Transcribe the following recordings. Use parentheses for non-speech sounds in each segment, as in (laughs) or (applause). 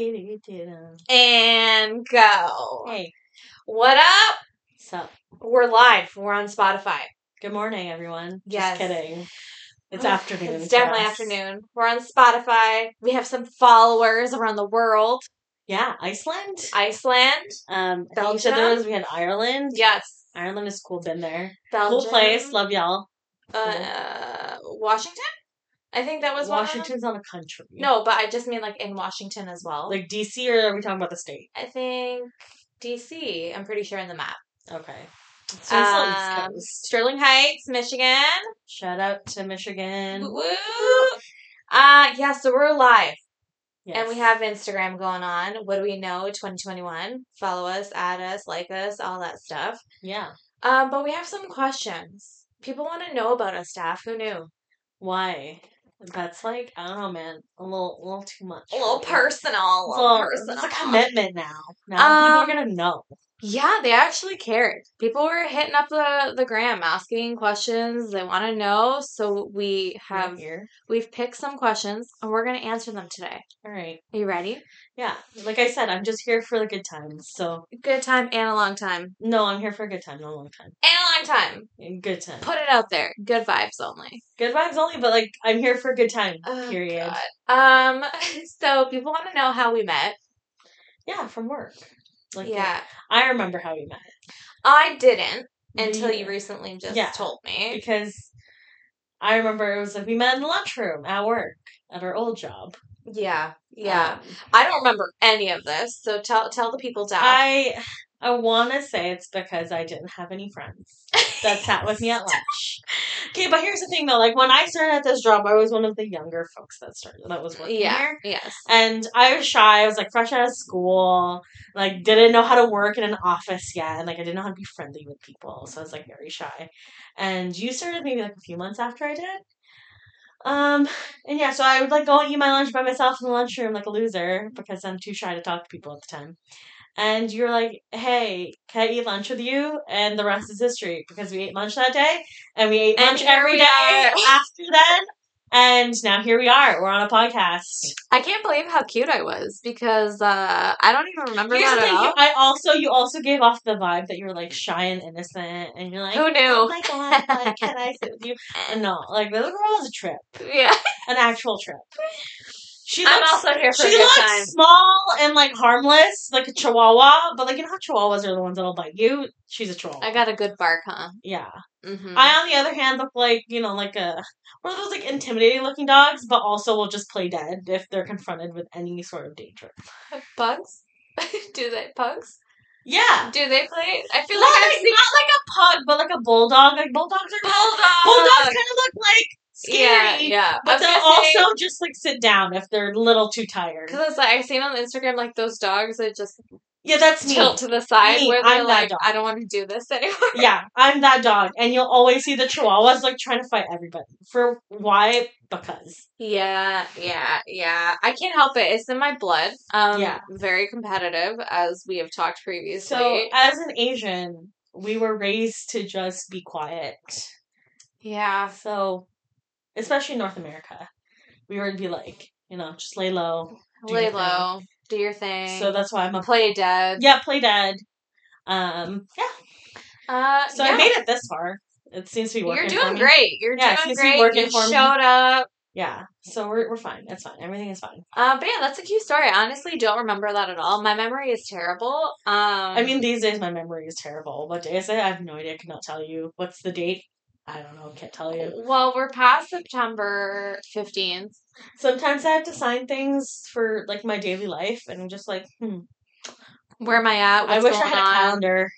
get it. And go. Hey, What up? so We're live. We're on Spotify. good morning, everyone. Yes. Just kidding. It's (sighs) afternoon. It's definitely us. afternoon. We're on Spotify. We have some followers around the world. Yeah, Iceland. Iceland. Um, I think you said Belgium? was we had Ireland. Yes. Ireland is cool. Been there. Belgium. Cool place. Love y'all. Uh, Washington? I think that was. Washington's on a country. No, but I just mean like in Washington as well. like DC, or are we talking about the state? I think DC. I'm pretty sure in the map. Okay. So it's on the East Um. Sterling Heights, Michigan. Shout out to Michigan. Woo! Uh, yeah, so we're live. Yes. And we have Instagram going on. What do we know? 2021. Follow us, add us, like us, all that stuff. yeah. Um, but we have some questions. People want to know about us, staff. Who knew? Why? That's like I don't know, man. A little, a little too much. A little personal. A It's little a- personal. It's a commitment now. Now Um, people are gonna know. Yeah, they actually cared. People were hitting up the the gram, asking questions. They want to know. So we have we've picked some questions and we're gonna answer them today. All right. Are you ready? Yeah. Like I said, I'm just here for the good times. So Good time and a long time. no, I'm here for a good time, not a long time. And a long time. A Good time. Put it out there. Good vibes only. Good vibes only, but like I'm here for a good time. Oh, period. God. Um. (laughs) So people want to know how we met. Yeah, from work. Like yeah, I remember how we met. I didn't until you recently just Yeah. told me. because I remember it was like we met in the lunchroom at work at our old job. Yeah, yeah. Um, I don't remember any of this. So tell tell the people down. I I want to say it's because I didn't have any friends that sat with me at (laughs) lunch. Okay, but here's the thing though. Like when I started at this job, I was one of the younger folks that started that was working yeah. here. Yes. And I was shy. I was like fresh out of school. Like didn't know how to work in an office yet, and like I didn't know how to be friendly with people. So I was like very shy. And you started maybe like a few months after I did. Um and yeah, so I would like go and eat my lunch by myself in the lunchroom like a loser because I'm too shy to talk to people at the time. And you're like, hey, can I eat lunch with you? And the rest is history because we ate lunch that day and we ate And lunch every day (laughs) after then. And now here we are. We're on a podcast. I can't believe how cute I was because uh, I don't even remember Here's that the at all. I also you also gave off the vibe that you were like shy and innocent, and you're like, Who knew? Oh my god, (laughs) like, can I sit with you? And no, like this girl was a trip, yeah, an actual trip. She I'm looks, also here for a she good looks time. small and like harmless, like a chihuahua. But like you know how chihuahuas are the ones that'll bite you. She's a chihuahua. I got a good bark, huh? yeah. Mm-hmm. I, on the other hand, look like you know, like a one of those like intimidating looking dogs, but also will just play dead if they're confronted with any sort of danger. Pugs? (laughs) Do they pugs? Yeah. Do they play? I feel Not like I've seen not like a pug, but like a bulldog. Like bulldogs are bulldogs. bulldogs kind of look like scary, yeah. I but they'll gonna say- also just like sit down if they're a little too tired. Because like I've seen on Instagram like those dogs that just Yeah, that's me. to the side Me, where they're I'm that like. I don't want to do this anymore. Yeah, I'm that dog, and you'll always see the chihuahuas like trying to fight everybody. For why? Because Yeah, yeah, yeah. I can't help it. It's in my blood. Um, Yeah. very competitive, as we have talked previously. so as an Asian, we were raised to just be quiet. yeah, So, especially North America, we would be like, you know, just lay low. do lay your thing. low, do your thing. So that's why I'm a play dead. yeah, play dead. Um, yeah. Uh, So yeah. I made it this far. It seems to be working. You're for doing me. great. You're Yeah, doing seems to be great. you for me. showed up. Yeah. So we're we're fine. It's fine. Everything is fine. Uh, but yeah, that's a cute story. I honestly don't remember that at all. My memory is terrible. Um, I mean, these days my memory is terrible. What day is it? I have no idea. I cannot tell you. What's the date? I don't know. Can't tell you. well, we're past September fifteenth. Sometimes I have to sign things for like my daily life, and I'm just like, hmm. Where am I at? What's I wish I had on? a calendar.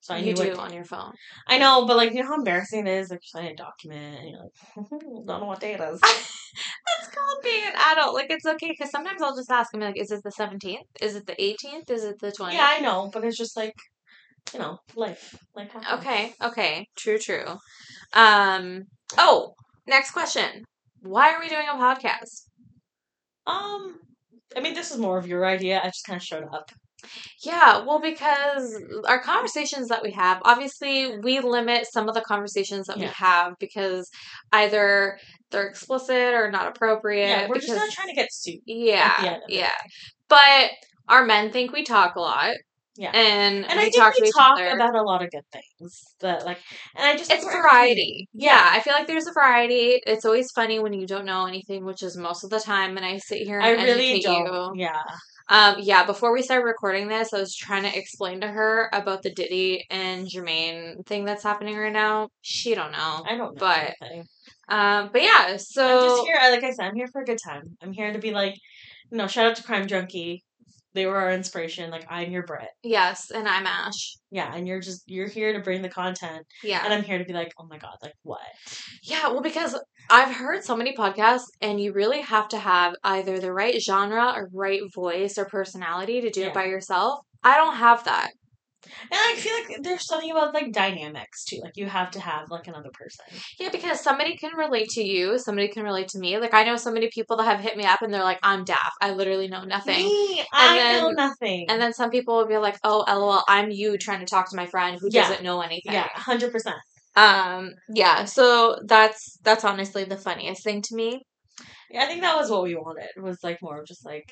So I you do what- on your phone. I know, but like you know how embarrassing it is. Like you sign a document, and you're like, (laughs) don't know what day it is. (laughs) That's called being an adult. Like it's okay because sometimes I'll just ask them like, "Is it the seventeenth? Is it the eighteenth? Is it the 20th? yeah, I know, but it's just like, you know, life. Like. Okay, okay, true, true. Um. Oh, next question. Why are we doing a podcast? Um, I mean, this is more of your idea. I just kind of showed up. Yeah, well, because our conversations that we have, obviously, we limit some of the conversations that we have because either they're explicit or not appropriate. Yeah, we're because, just not trying to get sued. Yeah, the end of it. yeah. But our men think we talk a lot. Yeah. And, And we I think talk we talk other. about a lot of good things. That like, and I just it's variety. entertaining. Yeah. I feel like there's a variety. It's always funny when you don't know anything, which is most of the time. And I sit here and I really educate don't. you. Yeah. Um, yeah, before we started recording this, I was trying to explain to her about the Diddy and Jermaine thing that's happening right now. She don't know. I don't know. But, anything. Um, but yeah, so I'm just here. Like I said, I'm here for a good time. I'm here to be like, you know, shout out to Crime Junkie. They were our inspiration. Like I'm your Brit. yes, and I'm Ash. Yeah, and you're just you're here to bring the content, Yeah. and I'm here to be like, oh my god, like what? Yeah, well, because I've heard so many podcasts, and you really have to have either the right genre or right voice or personality to do Yeah. it by yourself. I don't have that. And I feel like there's something about like dynamics too. Like you have to have like another person. Yeah, because somebody can relate to you, somebody can relate to me. Like, I know so many people that have hit me up and they're like, I'm daft. I literally know nothing. Me, I then- know nothing. And then some people will be like, oh, lol, I'm you trying to talk to my friend who Yeah. doesn't know anything. yeah, hundred percent. Um, yeah, so that's that's honestly the funniest thing to me. Yeah, I think that was what we wanted. It was like more of just like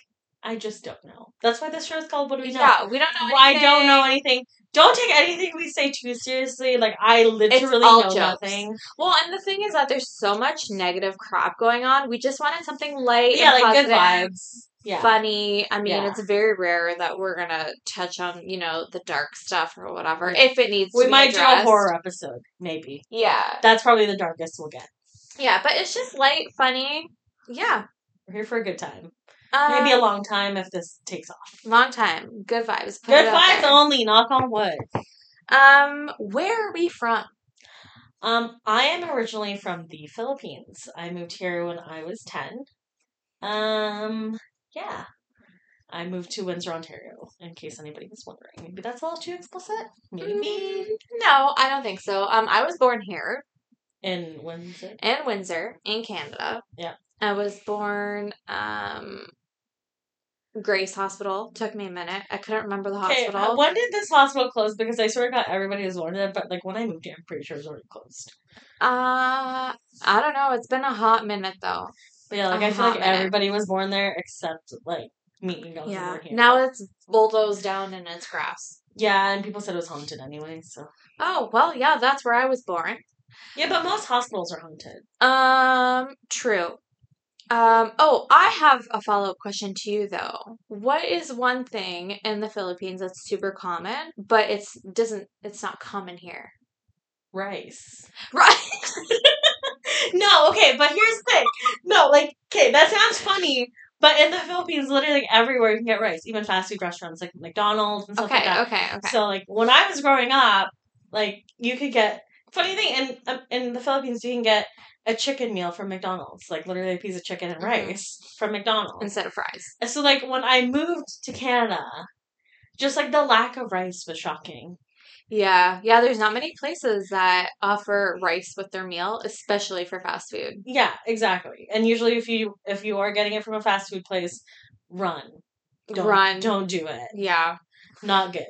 I just don't know. That's why this show is called What Do We Know? Yeah, we don't know I don't know anything. anything. Don't take anything we say too seriously. Like I literally all know jokes. nothing. Well, and the thing is that there's so much negative crap going on. We just wanted something light, Yeah, and like good vibes. Yeah. funny. I mean, Yeah. it's very rare that we're gonna touch on, you know, the dark stuff or whatever. Yeah. If it needs, We to be might do a horror episode, maybe. Yeah, That's probably the darkest we'll get. yeah, but it's just light, funny. Yeah, We're here for a good time. Um, Maybe a long time if this takes off. long time. Good vibes. Put Good vibes only, knock on wood. Um, where are we from? Um, I am originally from the Philippines. I moved here when I was 10. Um, yeah. I moved to Windsor, Ontario, in case anybody was wondering. Maybe that's a little too explicit. Maybe. Mm, no, I don't think so. Um, I was born here In Windsor. in Windsor, in Canada. Yeah. I was born um Grace Hospital. Took me a minute. I couldn't remember the hospital. uh, when did this hospital close? Because I sort of got everybody was wondering, but like when I moved here, I'm pretty sure it was already closed. Uh I don't know. It's been a hot minute though. But yeah, like A I feel like minute. everybody was born there except like me. Was Yeah. here. Now it's bulldozed down and it's grass. yeah, and people said it was haunted anyway. So Oh, well, yeah, that's where I was born. yeah, but most hospitals are haunted. Um, true. Um, oh, I have a follow-up question to you though. What is one thing in the Philippines that's super common, but it's doesn't it's not common here? Rice. Right. (laughs) no, okay, but here's the thing. No, like, okay, that sounds funny, but in the Philippines, literally everywhere you can get rice, even fast food restaurants like McDonald's and stuff like okay, that. okay, okay. So, like, when I was growing up, like, you could get funny thing in um, in the Philippines, you can get a chicken meal from McDonald's, like literally a piece of chicken and Mhm. rice from McDonald's. Instead of fries. And so, like, when I moved to Canada, just like the lack of rice was shocking. Yeah, yeah, there's not many places that offer rice with their meal, especially for fast food. Yeah, exactly. And usually, if you if you are getting it from a fast food place, run. Don't, Run. Don't do it. Yeah. Not good.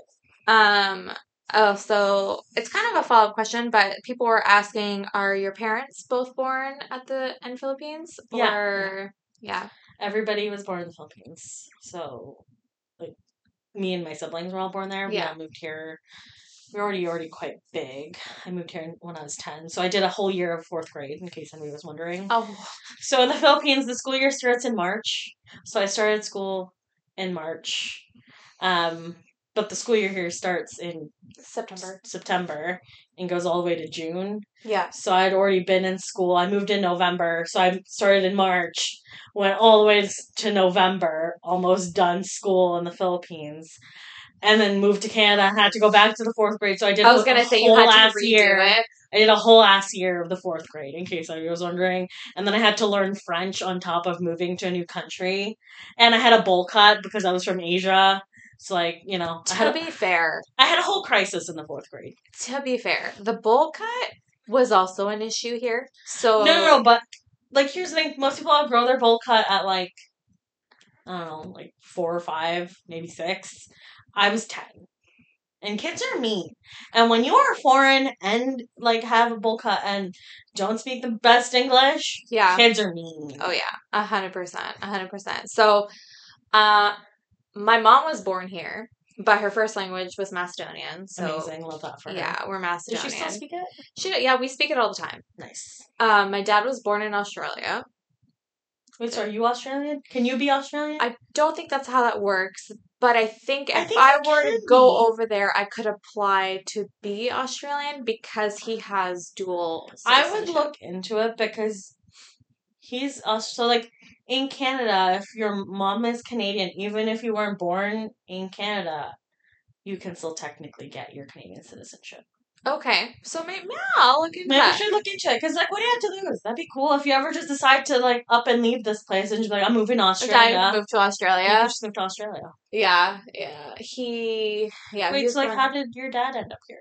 Um oh, so it's kind of a follow-up question, but people were asking, are your parents both born at the in Philippines? Yeah, Or yeah. Everybody was born in the Philippines, so like me and my siblings were all born there. Yeah. We all moved here. We were already already quite big. I moved here when I was ten, so I did a whole year of fourth grade. In case anybody was wondering. Oh, So in the Philippines, the school year starts in March. So I started school in March. Um, but the school year here starts in September. September and goes all the way to June. Yeah. So I'd already been in school. I moved in November, so I started in March, went all the way to November, almost done school in the Philippines, and then moved to Canada. Had to go back to the fourth grade, so I did. I was gonna say you had to redo year. it. I did a whole ass year of the fourth grade, in case anybody was wondering. And then I had to learn French on top of moving to a new country. And I had a bowl cut because I was from Asia. So, like, you know, To a, be fair, I had a whole crisis in the fourth grade. to be fair, the bowl cut was also an issue here. So No, no, no, but, like, here's the thing most people outgrow their bowl cut at, like, I don't know, like four or five, maybe six. I was 10. And kids are mean. And when you are foreign and, like, have a bowl cut and don't speak the best English, yeah. kids are mean. Oh yeah, a hundred percent, a hundred percent. So, uh, my mom was born here, but her first language was Macedonian. So Amazing, love that for her. yeah, we're Macedonian. Does she still speak it? She- yeah, we speak it all the time. Nice. Um, my dad was born in Australia. Wait, so are you Australian? Can you be Australian? I don't think that's how that works, but I think if I I, think you were to go over there, I could apply to be Australian because he has dual. I would look into it because he's Aus- so like in Canada. If your mom is Canadian, even if you weren't born in Canada, you can still technically get your Canadian citizenship. Okay, so maybe yeah, I'll look into Maybe you that. should look into it because, like, what do you have to lose? That'd be cool if you ever just decide to like up and leave this place and just be like, I'm moving to Australia. moved to Australia. just move to Australia. Yeah, yeah. He, yeah. Wait, was so like, born- how did your dad end up here?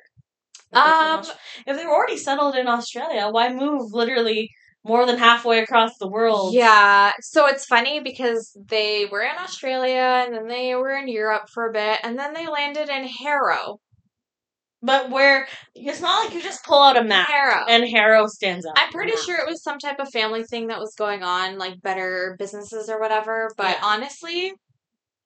Um, if they were already settled in Australia, why move literally more than halfway across the world? Yeah, so it's funny because they were in Australia and then they were in Europe for a bit and then they landed in Harrow. But where it's not like you just pull out a map Harrow. and Harrow stands out. I'm pretty sure it was some type of family thing that was going on, like better businesses or whatever. But Yeah. honestly,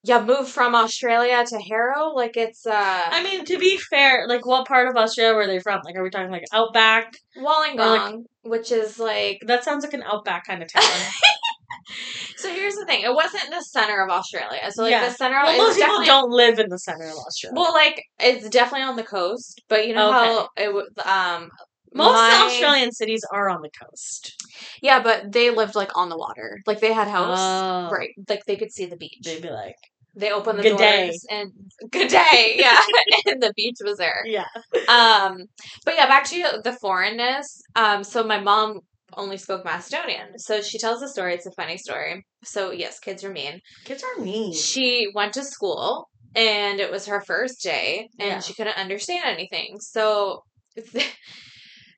you move from Australia to Harrow, like it's uh I mean, to be fair, like, what part of Australia were they from? Like, are we talking like outback? Wollongong, which is like That sounds like an outback kind of town. (laughs) so. Here's the thing: it wasn't in the center of Australia. So like Yeah. the center well, most people definitely don't live in the center of Australia. well, like it's definitely on the coast. But you know how it um. most my- Australian cities are on the coast. Yeah, but they lived like on the water. Like they had house, Oh. right? Like they could see the beach. They'd be like, They opened the Good doors day. and (laughs) good day, yeah, (laughs) and the beach was there. yeah. Um, but yeah, back to the foreignness. Um, so my mom only spoke Macedonian, so she tells the story. It's a funny story. So yes, kids are mean. Kids are mean. She went to school and it was her first day and Yeah. she couldn't understand anything. So (laughs)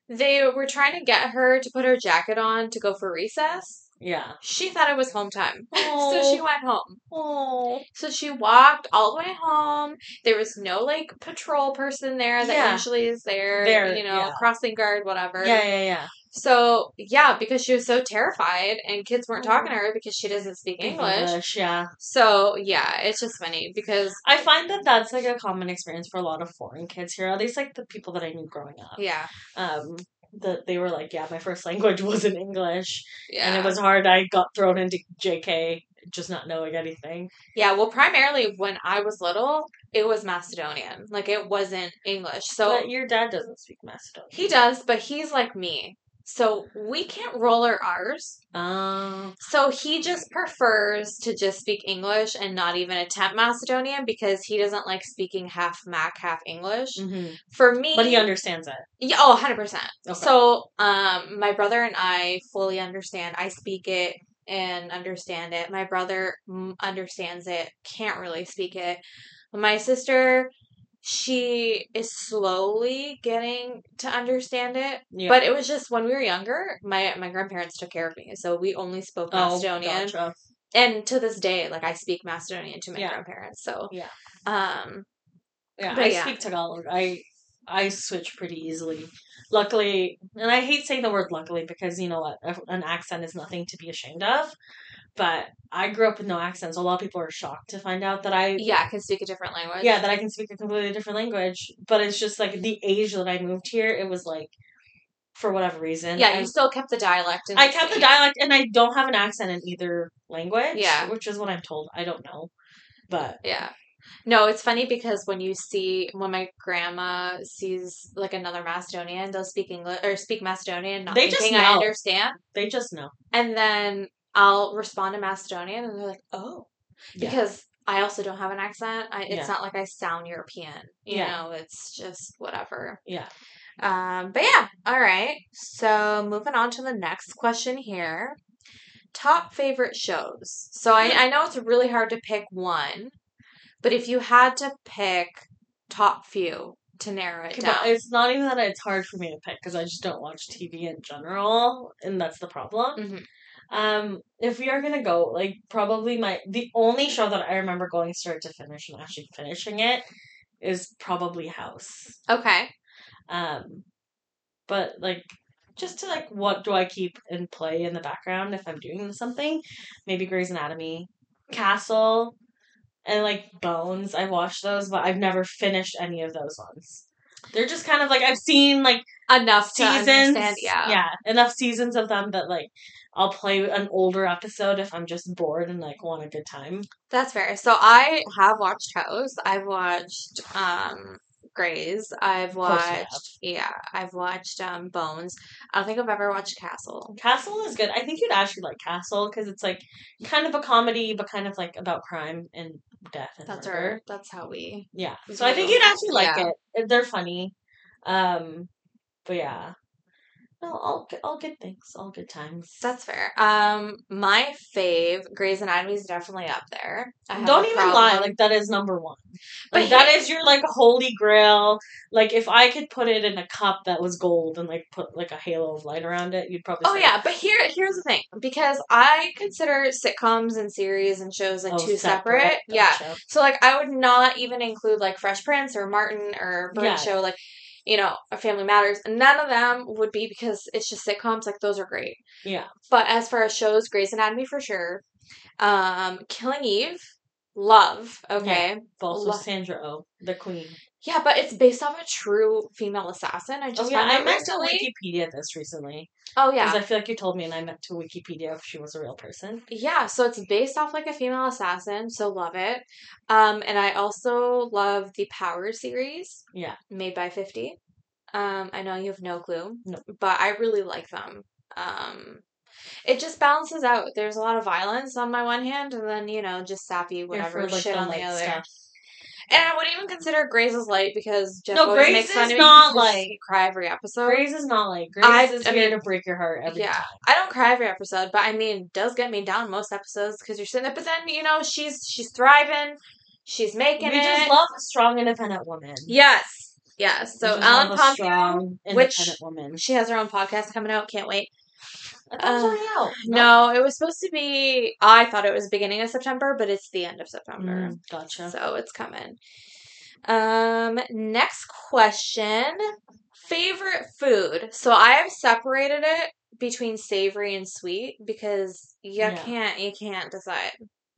they were trying to get her to put her jacket on to go for recess. Yeah. She thought it was home time. (laughs) so she went home. Oh. So she walked all the way home. There was no like patrol person there that Yeah. usually is there, There, you know, yeah. crossing guard, whatever. Yeah, yeah, yeah. So yeah, because she was so terrified and kids weren't talking to her because she doesn't speak English. yeah. So yeah, it's just funny because I find that that's like a common experience for a lot of foreign kids here. At least like the people that I knew growing up. yeah, Um, that they were like, yeah, my first language (laughs) wasn't English, yeah, and it was hard. I got thrown into JK, just not knowing anything. yeah. Well, primarily when I was little, it was Macedonian. Like it wasn't English. So but your dad doesn't speak Macedonian. he does, but he's like me. So we can't roll our R's. Um, So he just prefers to just speak English and not even attempt Macedonian because he doesn't like speaking half Mac, half English. mhm. For me, but he understands it. Yeah, oh, 100%. Okay. So, um, my brother and I fully understand. I speak it and understand it. My brother understands it, can't really speak it. My sister, she is slowly getting to understand it. Yeah. But it was just when we were younger, my my grandparents took care of me, so we only spoke oh, Macedonian. gotcha. And to this day, like I speak Macedonian to my Yeah. grandparents. So, Yeah. um, Yeah, I yeah. speak Tagalog. I I switch pretty easily. Luckily, and I hate saying the word luckily because you know what, an accent is nothing to be ashamed of. But I grew up with no accent, so a lot of people are shocked to find out that I yeah, I can speak a different language. yeah that I can speak a completely different language. But it's just like the age that I moved here, it was like for whatever reason. Yeah, I, you still kept the dialect. In I the kept the dialect, and I don't have an accent in either language. Yeah. which is what I'm told. I don't know, but Yeah. No, it's funny because when you see when my grandma sees like another Macedonian, they'll speak English or speak Macedonian, not They just thinking I know. understand. they just know. And then I'll respond to Macedonian, and they're like, "Oh," Yeah. because I also don't have an accent. I, it's Yeah. not like I sound European. You Yeah. know, it's just whatever. Yeah. Um, but yeah, all right. So moving on to the next question here. Top favorite shows. So I, I know it's really hard to pick one, but if you had to pick top few to narrow it Okay, down. It's not even that it's hard for me to pick because I just don't watch TV in general, and that's the problem. Mhm. Um, if we are gonna go, like probably my the only show that I remember going start to finish and actually finishing it is probably House. Okay. Um, but like just to like what do I keep and play in the background if I'm doing something? Maybe Grey's Anatomy, Castle. and like Bones. I've watched those, but I've never finished any of those ones. They're just kind of like I've seen like Enough seasons. Yeah. yeah, enough seasons of them that like I'll play an older episode if I'm just bored and like want a good time. That's fair. So I have watched House. I've watched um Grey's. I've watched yeah, I've watched um Bones. I don't think I've ever watched Castle. Castle is good. I think you'd actually like Castle because it's like kind of a comedy, but kind of like about crime and death and That's murder. our that's how we Yeah. So I think you'd actually like Yeah. it. They're funny. Um, but yeah. No, all good, all good things, all good times. that's fair. Um my fave, Grey's Anatomy is definitely up there. Don't even lie, like that is number one. But that he- is your like holy grail. Like if I could put it in a cup that was gold and like put like a halo of light around it, you'd probably. Oh yeah, but here here's the thing because I consider sitcoms and series and shows like "Oh, two separate. Yeah. Gotcha. So like I would not even include like Fresh Prince or Martin or Bird Yeah. Show like you know a Family Matters. None of them would be because it's just sitcoms. Like those are great. Yeah. But as far as shows, Grey's Anatomy for sure. Um, Killing Eve, love. Okay. Lo- also Sandra Oh, the queen. Yeah, but it's based off a true female assassin. I just Oh yeah, I meant to. Wikipedia this recently Oh yeah, because. I feel like you told me, and I meant to Wikipedia if she was a real person. Yeah, so it's based off like a female assassin, so love it. Um, and I also love the Power series. Yeah. Made by 50. Um, I know you have no clue. No. But I really like them. Um, it just balances out. There's a lot of violence on my one hand, and then, you know, just sappy, whatever for, like, shit on the light other. stuff. And I wouldn't even consider Grey's as light because Jeff No, always makes fun is of me. not light. you cry every episode. Grey's is not like Grey's I- is I here mean, to break your heart every yeah, time. I don't cry every episode, but I mean, it does get me down most episodes because you're sitting there. But then you know, she's she's thriving, she's making We it. just love a strong, independent woman. yes, yes. So Ellen Pompeo, strong, which- independent woman. she has her own podcast coming out. Can't wait. Uh, already out. No, it was supposed to be. I thought it was beginning of September, but it's the end of September. Mm, gotcha. So it's coming. Um, next question. Favorite food. So I have separated it between savory and sweet because you Yeah. can't you can't decide.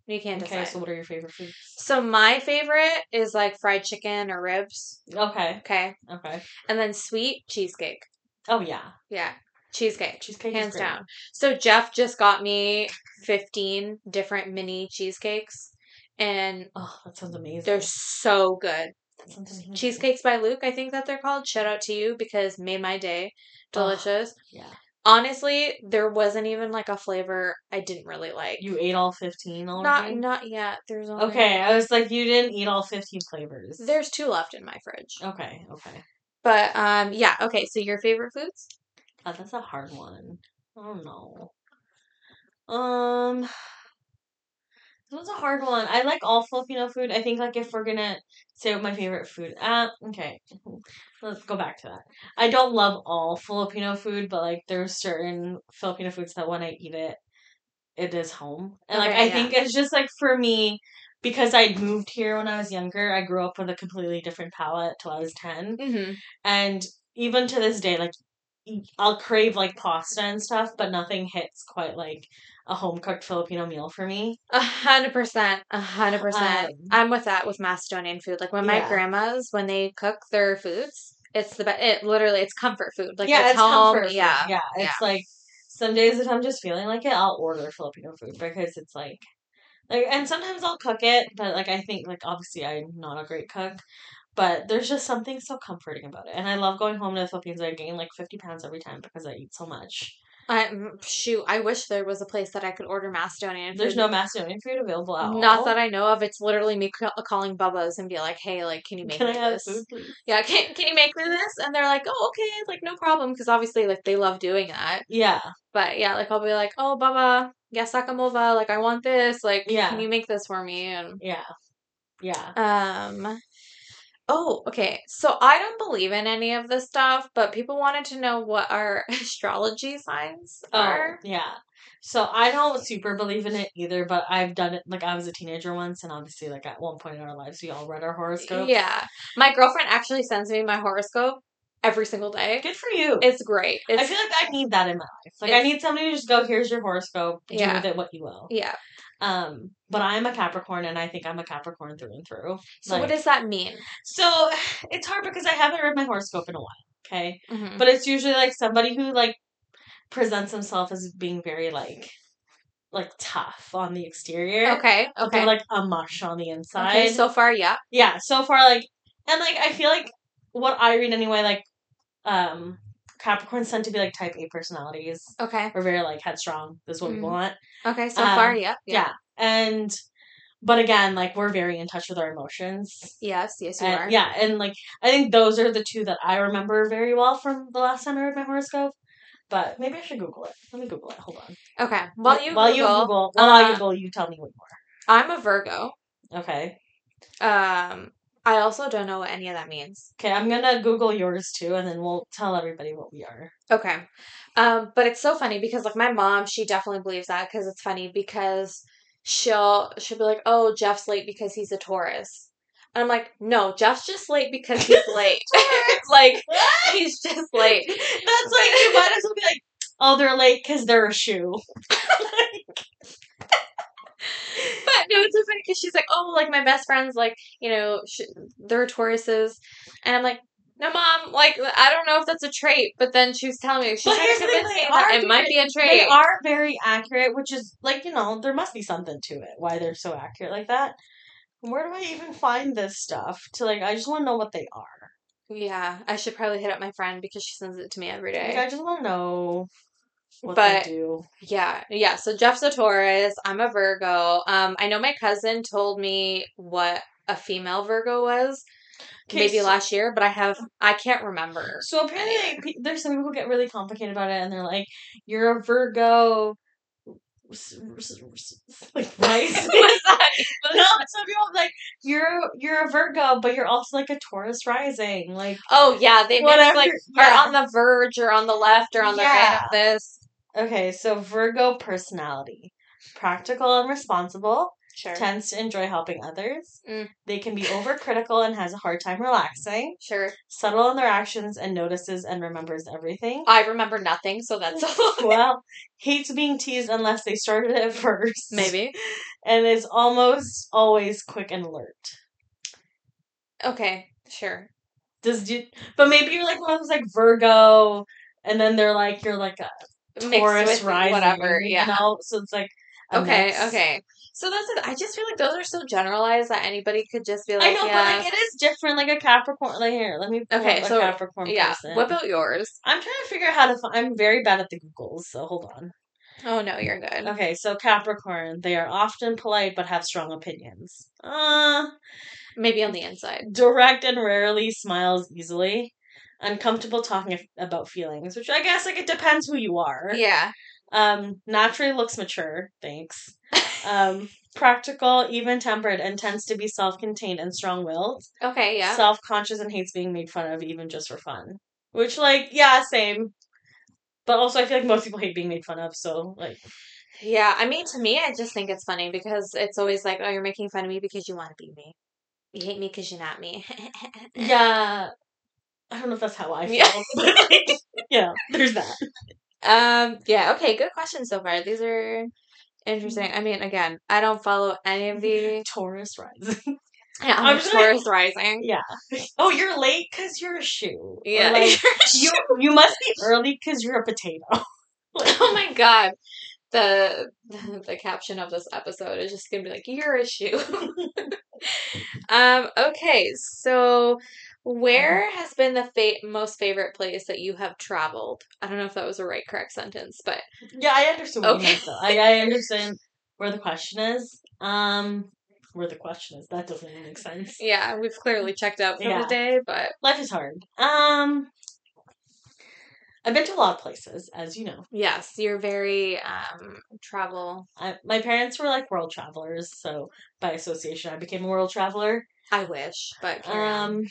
You can't Okay, decide. so what are your favorite foods? So my favorite is like fried chicken or ribs. Okay, Okay. okay. And then sweet cheesecake. Oh yeah, Yeah. Cheesecake. cheesecake Hands down. So Jeff just got me 15 different mini cheesecakes and Oh, that sounds amazing. they're so good. That sounds amazing. Cheesecakes by Luke, I think that they're called. Shout out to you because made my day. Delicious. Yeah, Honestly, there wasn't even like a flavor I didn't really like. you ate all fifteen already. not not yet. There's only Okay, I was like, you didn't eat all fifteen flavors. There's two left in my fridge. Okay, okay. But um yeah, okay, so your favorite foods? Oh, that's a hard one. I don't know. Um, (sighs) this was a hard one. I like all Filipino food. I think like if we're gonna say what my favorite food, uh, okay, let's go back to that. I don't love all Filipino food, but like there's certain Filipino foods that when I eat it, it is home, and like Okay, I yeah. think it's just like for me. Because I moved here when I was younger, I grew up with a completely different palate till I was 10 Mm-hmm. and even to this day like i'll crave like pasta and stuff but nothing hits quite like a home cooked filipino meal for me A hundred percent. A hundred percent. Um, I'm with that with Macedonian food. Like when my Yeah. grandmas, when they cook their foods, it's the best. It literally, it's comfort food. Like yeah it's, home. comfort. Yeah, yeah it's like some days if i'm just feeling like it i'll order filipino food because it's like like and sometimes i'll cook it but like i think like obviously i'm not a great cook but there's just something so comforting about it and i love going home to the philippines i gain like 50 pounds every time because i eat so much I mm, shoot. I wish there was a place that I could order Macedonian. there's no macedonian food available at all Not that I know of. It's literally me calling Bubba's and be like, "Hey, like, can you make can i me have this? food Yeah, can can you make me this?" And they're like, "Oh, okay, like no problem," because obviously, like, they love doing that. yeah But yeah, like I'll be like, "Oh, Bubba, yasakamova, like I want this. Like, Yeah. can you make this for me?" And Yeah. Yeah. um, oh, okay. So I don't believe in any of this stuff, but people wanted to know what our (laughs) astrology signs are. Oh, are. yeah. So I don't super believe in it either, but I've done it like I was a teenager once and obviously like at one point in our lives we all read our horoscope. Yeah, my girlfriend actually sends me my horoscope every single day. Good for you. It's great. It's I feel like I need that in my life. Like I need somebody to just go, here's your horoscope, do Yeah. with it what you will. yeah. Um, but I'm a Capricorn, and I think I'm a Capricorn through and through. So what does that mean? So it's hard because I haven't read my horoscope in a while. Okay, Mhm. but it's usually like somebody who like presents himself as being very like like tough on the exterior. Okay. Okay. like a mush on the inside. okay. So far, yeah. yeah, so far like and like I feel like what I read anyway, like um Capricorns tend to be like type A personalities. Okay. We're very like headstrong. This is what we Mhm. want. Okay. So Um, far, yeah. Yeah. And but again, like we're very in touch with our emotions. Yes. Yes, you And- are. yeah, and like I think those are the two that I remember very well from the last time I read my horoscope. But maybe I should Google it. Let me Google it. Hold on. Okay. While you while Google, you Google, while I uh, Google, you tell me what more. I'm a Virgo. Okay. Um, I also don't know what any of that means. Okay, I'm gonna Google yours too, and then we'll tell everybody what we are. Okay. Um, but it's so funny because like my mom, she definitely believes that because it's funny because she'll she'll be like, "Oh, Jeff's late because he's a Taurus." And I'm like, "No, Jeff's just late because he's (laughs) late." (laughs) like he's just (laughs) late. That's like you might as well be like, oh, they're late because they're a shoe. But no, it's so funny because she's like, "Oh, like my best friends, like you know, sh- they're Tauruses," and I'm like. No, mom. Like, I don't know if that's a trait, but then she was telling me she's But trying here's to the thing, convince me that it might be a trait. They are very accurate, which is like you know there must be something to it why they're so accurate like that. Where do I even find this stuff? To like, I just want to know what they are. Yeah, I should probably hit up my friend because she sends it to me every day. Like. I just want to know But-. Yeah, yeah. So Jeff's a Taurus. I'm a Virgo. Um, I know my cousin told me what a female Virgo was Okay, maybe so- last year, but I have I can't remember. So apparently, there's some people get really complicated about it, and they're like, "You're a Virgo." Like rice. (laughs) What's that? (laughs) no, some people are like you're you're a Virgo, but you're also like a Taurus rising. Like Oh yeah, they Whatever, like yeah. are on the verge or on the left or on the right of this. Okay, so Virgo personality, practical and responsible, Sure. tends to enjoy helping others. Mm. They can be overcritical and has a hard time relaxing. Sure. Subtle in their actions and notices and remembers everything. I remember nothing, so that's all. (laughs) well, hates being teased unless they started it first. maybe. And is almost always quick and alert. Okay, sure. Does do, but maybe you're like one of those like Virgo, and then they're like you're like a Taurus rising, whatever. Yeah. You know? So it's like Okay, mix. okay. So that's it. I just feel like those are so generalized that anybody could just be like, I know, yeah. but like it is different. Like a Capricorn. Like here, let me. Okay, so, Capricorn yeah. person. What about yours? I'm trying to figure out how to. Find, I'm very bad at the Googles, so hold on. Oh no, you're good. Okay, so Capricorn, they are often polite but have strong opinions. Uh, Maybe on the inside. direct and rarely smiles easily. Uncomfortable talking about feelings, which I guess like it depends who you are. Yeah. Um, naturally looks mature. Thanks. Um, practical, even tempered, and tends to be self-contained and strong-willed. Okay, yeah. Self-conscious and hates being made fun of, even just for fun. Which, like, yeah, same. But also, I feel like most people hate being made fun of. So, like, yeah, I mean, to me, I just think it's funny because it's always like, oh, you're making fun of me because you want to be me. You hate me because you're not me. (laughs) yeah, I don't know if that's how I feel. Yeah. (laughs) yeah, there's that. Um, yeah, okay, good question so far. These are interesting. I mean, again, I don't follow any of the. (laughs) Taurus rising. (laughs) Yeah, I'm I'm just gonna- Taurus rising. yeah. Oh, you're late because you're a shoe. Or, Yeah. like, you you must be early because you're a potato. oh my god. The, the the caption of this episode is just gonna be like, "You're a shoe." um. Okay. So, where has been the fa- most favorite place that you have traveled? I don't know if that was a right correct sentence, but Yeah, I understand what Okay. I, I understand where the question is. Um where the question is. That doesn't make sense. yeah, we've clearly checked out for Yeah. the day. But Life is hard. Um I've been to a lot of places, as you know. yes, you're very um travel. I, my parents were like world travelers, so by association I became a world traveler. I wish, but. Um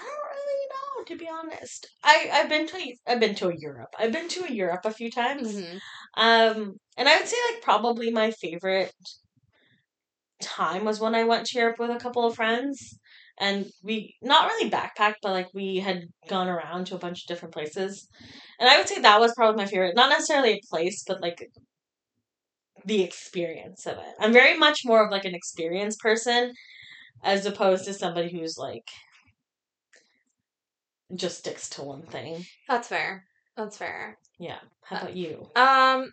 I don't really know, to be honest. I, I've been to I've been to Europe. I've been to Europe a few times. Mhm. Um, and I would say like probably my favorite time was when I went to Europe with a couple of friends, and we not really backpacked, but like we had gone around to a bunch of different places, and I would say that was probably my favorite. Not necessarily a place, but like the experience of it. I'm very much more of like an experienced person as opposed to somebody who's like just sticks to one thing. That's fair. That's fair. Yeah. How about you? Um,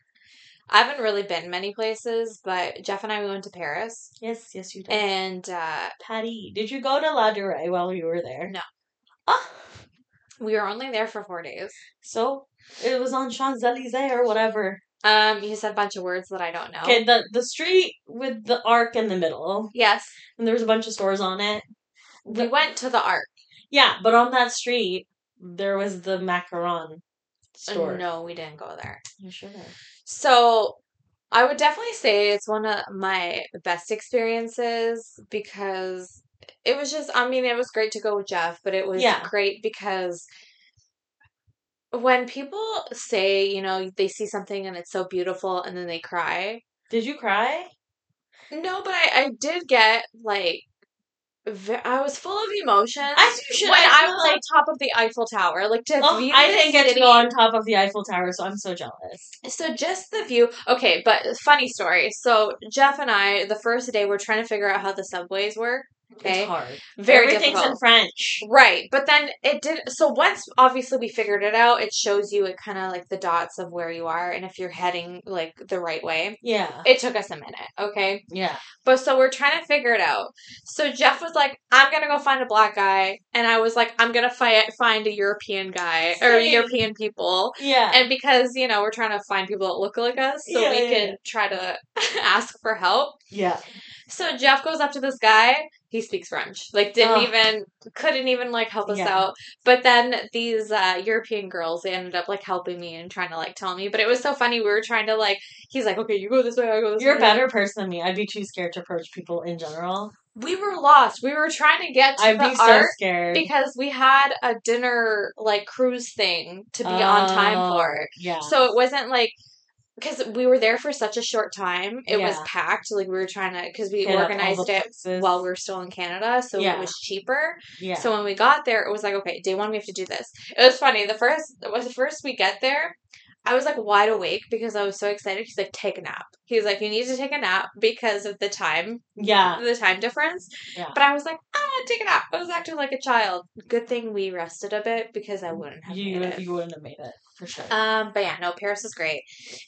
I haven't really been many places, but Jeff and I we went to Paris, Yes, yes, you did. and uh, Patty, did you go to Ladurée while you were there? No. Ah, we were only there for four days. so it was on Champs Elysees or whatever. Um, you said a bunch of words that I don't know. Okay, the the street with the arc in the middle, Yes, and there was a bunch of stores on it. we went to the Arc. Yeah, but on that street there was the macaron uh, store. No, we didn't go there. You should have. So I would definitely say it's one of my best experiences because it was just, I mean, it was great to go with Jeff, but it was Yeah. great because when people say, you know, they see something and it's so beautiful and then they cry. Did you cry? No, but I, I did get like, I was full of emotions As you should. when I I was like- on top of the Eiffel Tower. Like to Oh, view I didn't get to go on top of the Eiffel Tower, so I'm so jealous. So just the view. Okay, but funny story. So Jeff and I, the first day, we're trying to figure out how the subways work. Okay, It's hard. very Everything's difficult. in French. Right, but then it did. So once obviously we figured it out, it shows you it kind of like the dots of where you are and if you're heading like the right way. Yeah. It took us a minute. Okay, Yeah. but so we're trying to figure it out. So Jeff was like, "I'm gonna go find a black guy," and I was like, "I'm gonna fi- find a European guy or Same. European people." Yeah. And because, you know, we're trying to find people that look like us so Yeah, we yeah, can yeah. try to (laughs) ask for help. yeah. So Jeff goes up to this guy. He speaks French. Like didn't Ugh. even couldn't even like help us Yeah. out. But then these uh European girls they ended up like helping me and trying to like tell me. But it was so funny. We were trying to like he's like, Okay, you go this way, I go this way. You're a better person than me. I'd be too scared to approach people in general. We were lost. We were trying to get to I'd the be so art scared. because we had a dinner like cruise thing to be on time Oh, for. Yeah. So it wasn't like because we were there for such a short time. It was packed. Like we were trying to because we Hit organized it places. while we were still in Canada, so Yeah. it was cheaper. Yeah. So when we got there, it was like, okay, day one we have to do this. It was funny. The first was the first we get there. I was like wide awake because I was so excited. He's like, take a nap. He's like, you need to take a nap because of the time, yeah. the time difference. Yeah. But I was like, I want to take a nap. I was acting like a child. Good thing we rested a bit because I wouldn't have You made it. you wouldn't have made it for sure. Um, but yeah, no, Paris is great.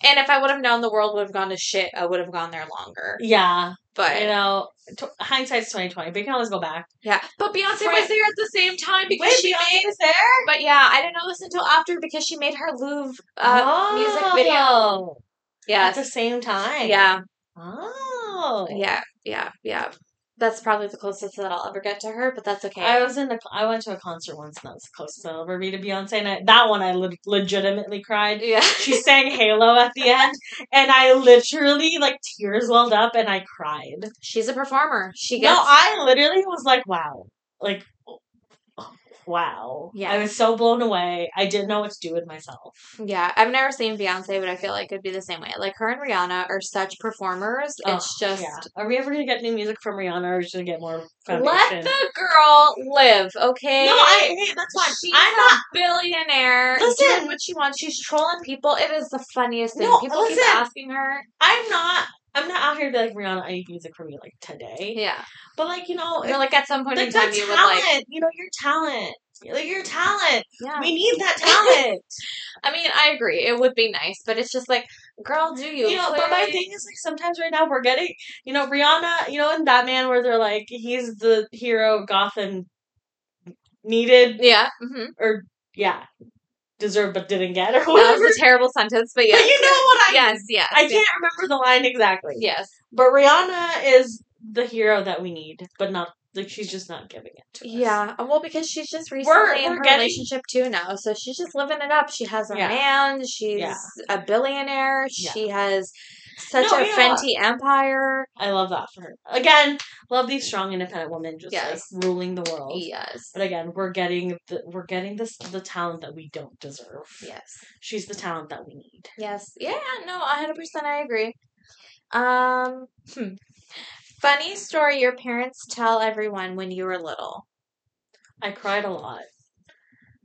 And if I would have known the world would have gone to shit, I would have gone there longer. yeah. But You know, t- hindsight's twenty twenty, but you can always go back. yeah, but Beyonce Fran- was there at the same time because Wait, she Beyonce made. was there. But yeah, I didn't know this until after because she made her Louvre uh, music video. Oh, Yeah, At the same time. yeah, Oh. yeah, yeah, yeah. That's probably the closest that I'll ever get to her, but that's okay. I was in a. I went to a concert once, and that was the closest I'll ever be to Beyonce. And I, that one, I le- legitimately cried. yeah, (laughs) She sang Halo at the end, and I literally like tears welled up, and I cried. she's a performer. She No. I literally was like, wow, like, wow. Yeah. I was so blown away. I didn't know what to do with myself. yeah, I've never seen Beyonce, but I feel like it'd be the same way. Like her and Rihanna are such performers. Oh, it's just yeah. Are we ever gonna get new music from Rihanna, or just gonna get more foundation? let the girl live, okay? no, I hey, that's fine. She's I'm a not. billionaire Listen. doing what she wants. She's trolling people. It is the funniest thing. No, people keep asking her. I'm not. I'm not out here to be like Rihanna. I need music from you like today. Yeah, But like you know, you're like at some point like in time, you would talent. like. You know, your talent. Like your talent. Yeah, We need that (laughs) talent. I mean, I agree. It would be nice, but it's just like, girl, do you? you know, but my thing is like sometimes right now we're getting, you know, Rihanna, you know, in Batman where they're like he's the hero Gotham needed Yeah, hmm or yeah, deserved but didn't get or that whatever. was a terrible sentence, but yeah. But you know what I yes, mean. yes, I yes. can't remember the line exactly. Yes, But Rihanna is the hero that we need, but not like she's just not giving it to us. yeah. Uh, well, because she's just recently in we're her getting- relationship too now, so she's just living it up. She has a Yeah. man. She's Yeah. a billionaire. Yeah. She has such No, a what? Fenty empire. I love that for her. Again, love these strong independent women just Yes. like ruling the world. Yes, But again, we're getting the we're getting this the talent that we don't deserve. yes. She's the talent that we need. Yes. Yeah, no, 100% I agree. Um, hmm. funny story your parents tell everyone when you were little. I cried a lot.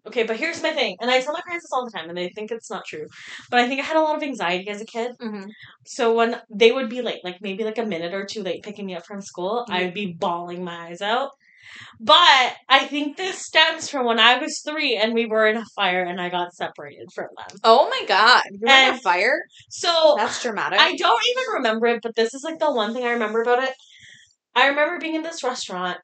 Okay, but here's my thing, and I tell my parents this all the time, and they think it's not true. But I think I had a lot of anxiety as a kid. Mm-hmm. So when they would be late, like maybe like a minute or two late picking me up from school, Mhm. I would be bawling my eyes out. But I think this stems from when I was three and we were in a fire and I got separated from them. Oh my god, you're on a fire. So That's dramatic. I don't even remember it, but this is like the one thing I remember about it. I remember being in this restaurant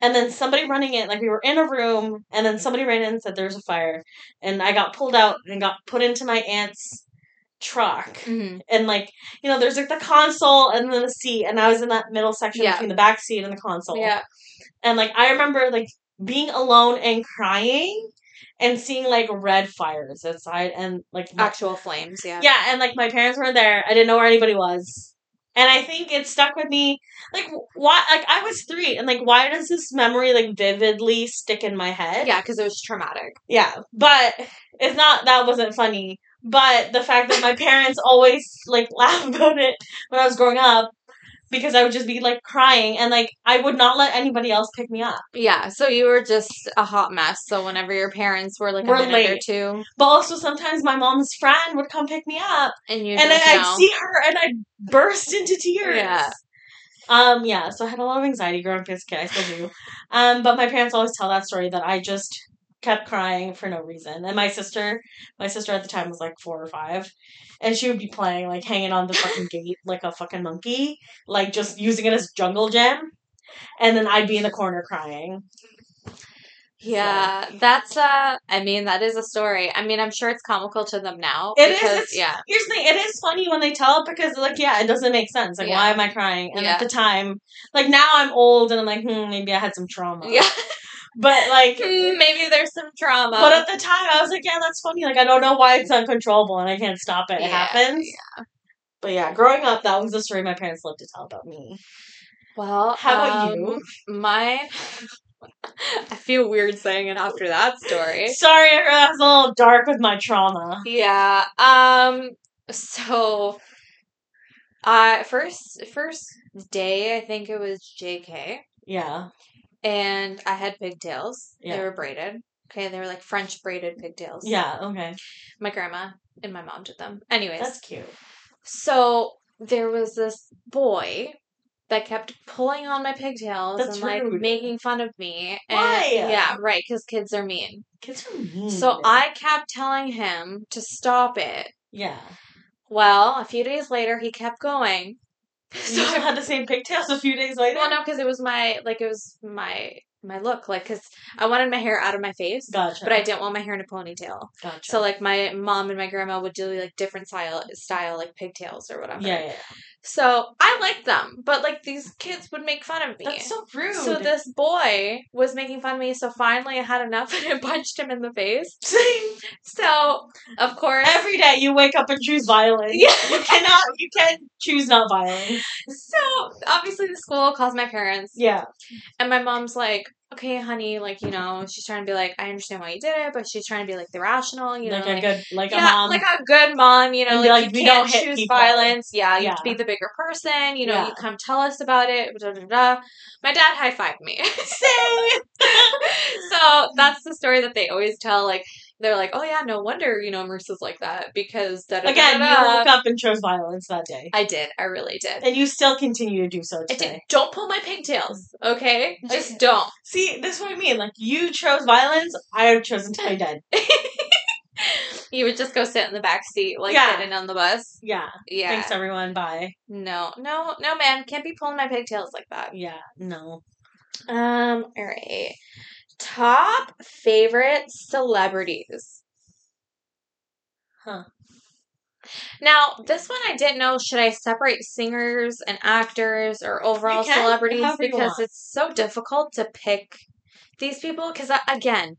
and then somebody running in, like we were in a room, and then somebody ran in and said there's a fire. And I got pulled out and got put into my aunt's truck. Mhm. And like, you know, there's like the console and then the seat, and I was in that middle section Yeah. between the back seat and the console. Yeah. And like I remember like being alone and crying and seeing like red fires outside and like my- Actual flames. Yeah. yeah, and like my parents weren't there. I didn't know where anybody was. And I think it stuck with me. Like why like I was 3 and like why does this memory like vividly stick in my head? Yeah, because it was traumatic. Yeah, but it's not that wasn't funny. But the fact that my parents always like laugh about it when I was growing up because I would just be like crying and like I would not let anybody else pick me up. Yeah, so you were just a hot mess. So whenever your parents were like Were a minute or late. two, But also sometimes my mom's friend would come pick me up and you and just I'd see her and I'd burst into tears. Yeah. Um, yeah, so I had a lot of anxiety growing up as a kid. I still do. Um, but my parents always tell that story that I just kept crying for no reason. And my sister, my sister at the time was like four or five, and she would be playing like hanging on the fucking (laughs) gate like a fucking monkey, like just using it as jungle gym. And then I'd be in the corner crying. Yeah, that's uh I mean that is a story. I mean, I'm sure it's comical to them now It is, because it's- yeah. Here's the thing: it is funny when they tell it because, like, yeah, it doesn't make sense. Like, Yeah. why am I crying? And Yeah. at the time, like now I'm old and I'm like, hmm, maybe I had some trauma. Yeah. But like, Hmm, Maybe there's some trauma. But at the time, I was like, yeah, that's funny. Like, I don't know why it's uncontrollable and I can't stop it. It Yeah, happens. But yeah, growing up, that was the story my parents loved to tell about me. well, How about um, you? (laughs) Mine I feel weird saying it after that story. Sorry, I was a little dark with my trauma. Yeah. Um. So, uh, first first day, I think it was J.K. Yeah. And I had pigtails. Yeah. They were braided. Okay, they were like French braided pigtails. Yeah, okay. My grandma and my mom did them. Anyways, That's cute. so there was this boy that kept pulling on my pigtails That's and like rude. making fun of me. And, Why? Yeah, right, because kids are mean. Kids are mean. So I kept telling him to stop it. Yeah. Well, a few days later, he kept going. (laughs) So I had the same pigtails a few days later? well, no, because it was my like it was my my look, like because I wanted my hair out of my face, Gotcha. but I didn't want my hair in a ponytail. Gotcha. So like my mom and my grandma would do like different style style like pigtails or whatever. yeah, yeah. So I liked them, but like these kids would make fun of me. That's so rude. So this boy was making fun of me. So finally, I had enough (laughs) and I punched him in the face. (laughs) So of course, Every day you wake up and choose violence. Yeah. You cannot, you can't choose not violence. so obviously the school calls my parents, Yeah. and my mom's like, "Okay, honey, like you know, she's trying to be like, I understand why you did it, but she's trying to be like the rational, you know, like like, a good, like yeah, a mom. like a good mom, you know, like, like, you "We can't don't choose people." violence. Yeah, you have to be the bigger person. You know, Yeah. you come tell us about it. Da, da, da. My dad high fived me. (laughs) (laughs) So that's the story that they always tell. Like they're like, oh yeah, no wonder you know Marissa's like that because Again, you woke up and chose violence that day. I did. I really did. And you still continue to do so I did. today. Don't pull my pigtails, okay? (laughs) Just don't. See, this is what I mean. Like, you chose violence, I have chosen to play dead. (laughs) you would just go sit in the back seat, like Yeah. sitting on the bus. Yeah. Yeah. Thanks, everyone. Bye. No, no, no, man. Can't be pulling my pigtails like that. Yeah. No. Um, all right. Top favorite celebrities. Huh. Now, this one I didn't know. Should I separate singers and actors or overall celebrities? Because it's so difficult to pick these people. Because, uh, again,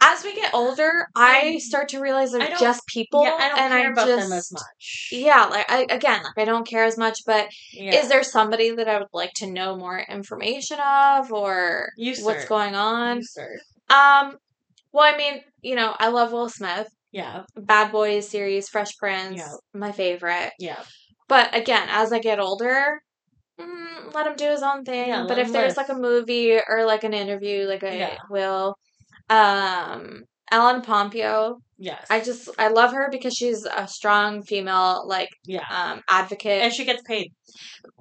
as we get older, I start to realize they're just people. yeah, I don't and care I about just, them as much. Yeah, like I again, like I don't care as much, but Yeah. is there somebody that I would like to know more information of or You, what's going on? You. Um, well, I mean, you know, I love Will Smith. Yeah. Bad Boys series, Fresh Prince, Yeah. my favorite. Yeah. But again, as I get older, mm, let him do his own thing. Yeah, but if there's live. like a movie or like an interview, like I will. Um, Ellen Pompeo. Yes. I just I love her because she's a strong female like yeah. um advocate. And she gets paid.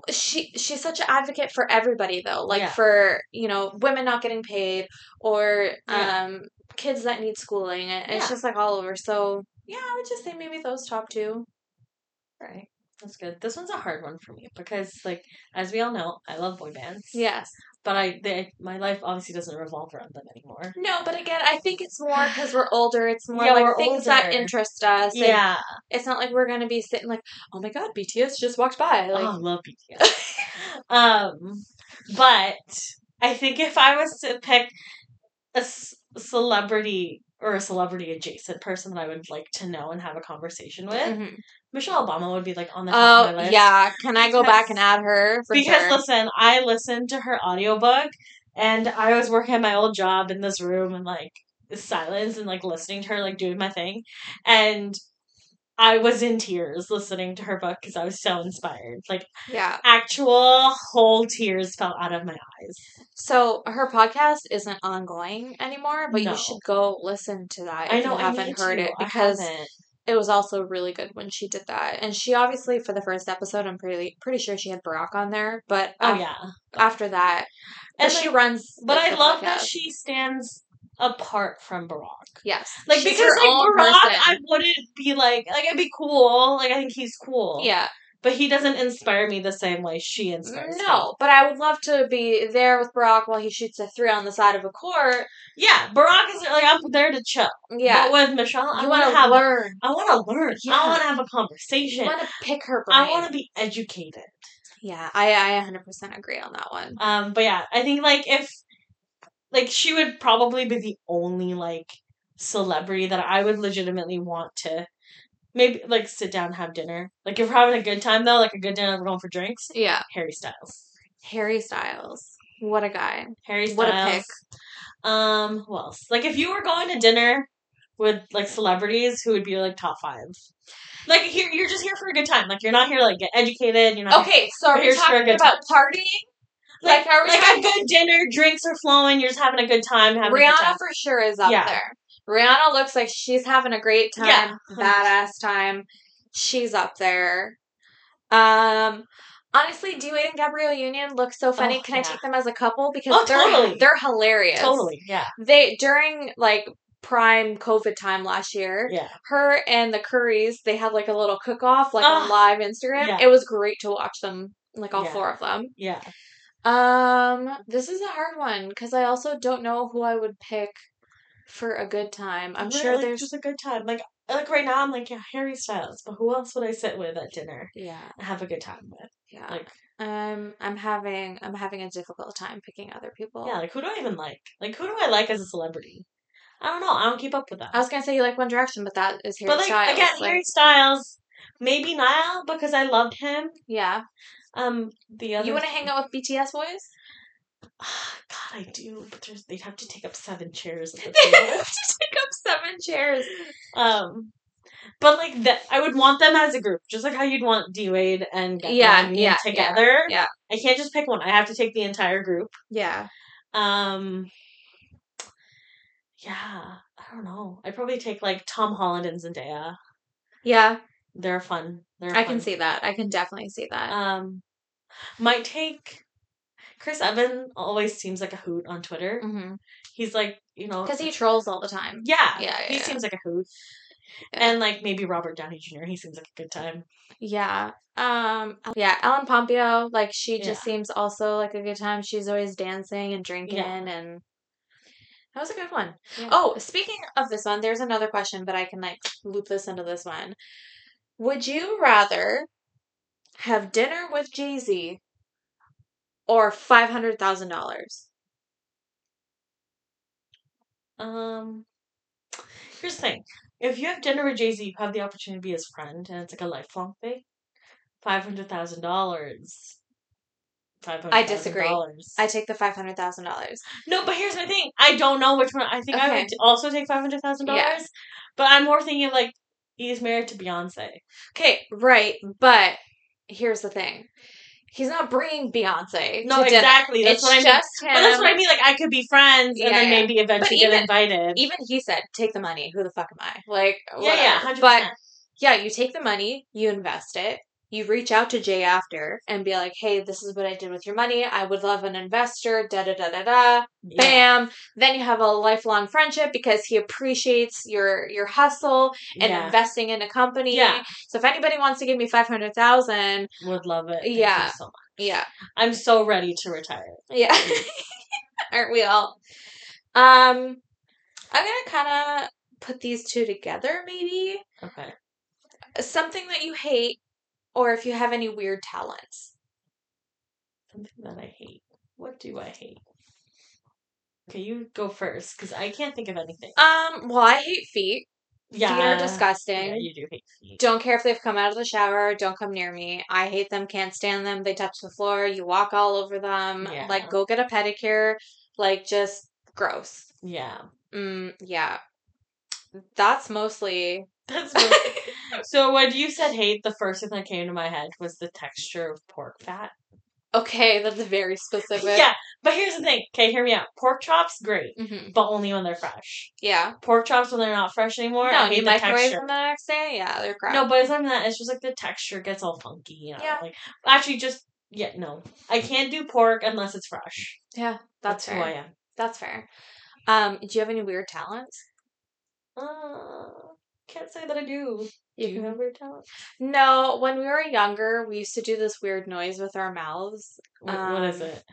she she's such an advocate for everybody though like Yeah. for you know women not getting paid or Yeah. um kids that need schooling and it's just like all over so yeah i would just say maybe those top two Right. That's good. This one's a hard one for me because, like, as we all know, I love boy bands. yes But I, they, my life obviously doesn't revolve around them anymore. no but again i think it's more because we're older it's more Yeah, like things that interest us Yeah. it's not like we're gonna be sitting like oh my god bts just walked by oh, like I love BTS. (laughs) um, but I think if I was to pick a c- celebrity or a celebrity adjacent person that I would like to know and have a conversation with, Mhm. Michelle Obama would be like on the top of oh my list. yeah can i go back and add her for because sure listen, I listened to her audiobook and I was working at my old job in this room and like silence and like listening to her like doing my thing and I was in tears listening to her book because I was so inspired. Like yeah actual whole tears fell out of my eyes. So her podcast isn't ongoing anymore, but No. you should go listen to that if I know you I haven't heard to. it because. It was also really good when she did that. And she obviously for the first episode, I'm pretty pretty sure she had Barack on there, but Oh yeah. after that, And and she runs. But I love that she stands apart from Barack. yes, Like She's because like Barack, person. I wouldn't be like like it'd be cool. Like I think he's cool. yeah, But he doesn't inspire me the same way she inspires me. no, but I would love to be there with Barack while he shoots a three on the side of a court. Yeah, Barack is like I'm there to chill. Yeah, But with Michelle, I want to learn. I want to learn. Yeah. I want to have a conversation. want to pick her brain. I want to be educated. Yeah, I I 100% agree on that one. Um, but yeah, I think like if like she would probably be the only like celebrity that I would legitimately want to maybe like sit down have dinner. Like if we're having a good time though, like a good dinner, we're going for drinks. Yeah, Harry Styles. Harry Styles. What a guy. Harry Styles. What a pick. Um, who else? Like if you were going to dinner with like celebrities, who would be like top five? Like here, you're just here for a good time. Like you're not here to like get educated. You're not Okay, so are we talking about partying? like like, are we like a good dinner. Drinks are flowing. You're just having a good time. Having a good Rihanna time. for sure is up Yeah. there. Rihanna looks like she's having a great time, Yeah. badass time. She's up there. Um, honestly, Dwyane and Gabrielle Union look so funny. Oh, Can I take them as a couple because Oh, they're totally. they're hilarious. Totally. Yeah. They during like prime COVID time last year. Yeah. Her and the Currys, they had like a little cook off, like on Oh, live Instagram. yeah. It was great to watch them, like all Yeah. four of them. Yeah. Um, this is a hard one because I also don't know who I would pick for a good time. I'm sure like, there's just a good time. Like like right now, I'm like yeah, Harry Styles. But who else would I sit with at dinner yeah, and have a good time with? yeah. Like um, I'm having I'm having a difficult time picking other people. yeah, like who do I even like? Like who do I like as a celebrity? I don't know. I don't keep up with that. I was gonna say you like One Direction, but that is Harry but like Styles. again, like, Harry Styles, maybe Niall because I loved him. yeah. Um, the other You want to hang out with BTS boys? God, I do, but there's, they'd have to take up seven chairs the (laughs) They table. have to take up seven chairs. um, but like that, I would want them as a group, just like how you'd want D Wade and Yeah, yeah, together. yeah. I can't just pick one. I have to take the entire group. Yeah. Um, yeah, I don't know. I'd probably take like Tom Holland and Zendaya. Yeah, They're fun. They're I can see that. I can definitely see that. Um, might take Chris Evan. Always seems like a hoot on Twitter. Because He's like, you know, because he trolls all the time. yeah, Yeah, he yeah. seems like a hoot. Yeah. And like maybe Robert Downey Jr. He seems like a good time. Yeah. Um yeah, Ellen Pompeo, like she just seems also like a good time. She's always dancing and drinking and that was a good one. Oh, speaking of this one, there's another question, but I can like loop this into this one. Would you rather have dinner with Jay-Z or five hundred thousand dollars? Um, here's the thing: if you have dinner with Jay Z, you have the opportunity to be his friend, and it's like a lifelong thing. Five hundred thousand dollars. Five hundred. I disagree. I take the five hundred thousand dollars. no, but here's my thing: I don't know which one. I think I would also take five hundred thousand Yeah. dollars, but I'm more thinking of like he's married to Beyonce. Okay, right, but here's the thing. He's not bringing Beyonce. No, dinner. exactly. That's It's what I mean. just him. But that's what I mean. Like I could be friends Yeah, and then yeah. maybe eventually even- get invited. Even he said, "Take the money. Who the fuck am I?" Like, yeah, yeah, whatever. hundred But yeah, you take the money, you invest it, you reach out to Jay after and be like, hey, this is what I did with your money. I would love an investor, da da da da da. Yeah. Bam. Then you have a lifelong friendship because he appreciates your your hustle and yeah. investing in a company. Yeah. So if anybody wants to give me five hundred thousand, Would love it. Thank Yeah. you so much. yeah. I'm so ready to retire. Yeah. (laughs) Aren't we all? Um I'm gonna kinda put these two together maybe. Okay. Something that you hate or if you have any weird talents. Something that I hate. What do I hate? Okay, you go first because I can't think of anything. Um, well, I hate feet. Yeah, Feet are disgusting. Yeah, you do hate feet. Don't care if they've come out of the shower. Don't come near me. I hate them. Can't stand them. They touch the floor. You walk all over them. Yeah. Like, go get a pedicure. Like, just gross. Yeah, Mm, yeah. That's mostly. (laughs) that's (laughs) so. When you said hate, the first thing that came to my head was the texture of pork fat. okay, that's very specific. Yeah, but here's the thing. Okay, hear me out. Pork chops, great, hmm but only when they're fresh. Yeah. Pork chops when they're not fresh anymore. No, I and you hate the microwave texture. them the next day. Yeah, they're crap. No, but it's not that. It's just like the texture gets all funky. You know? Yeah. Like actually, just yeah, no. I can't do pork unless it's fresh. yeah, that's, That's, fair. who I am. That's fair. Um, do you have any weird talents? Uh, can't say that I do. You Do you have weird talent? No, when we were younger, we used to do this weird noise with our mouths. What, what is Um, it?